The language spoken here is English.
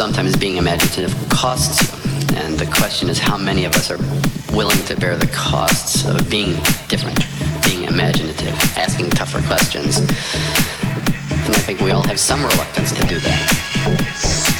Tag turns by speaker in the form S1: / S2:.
S1: sometimes being imaginative costs you. And the question is how many of us are willing to bear the costs of being different, being imaginative, asking tougher questions. And I think we all have some reluctance to do that.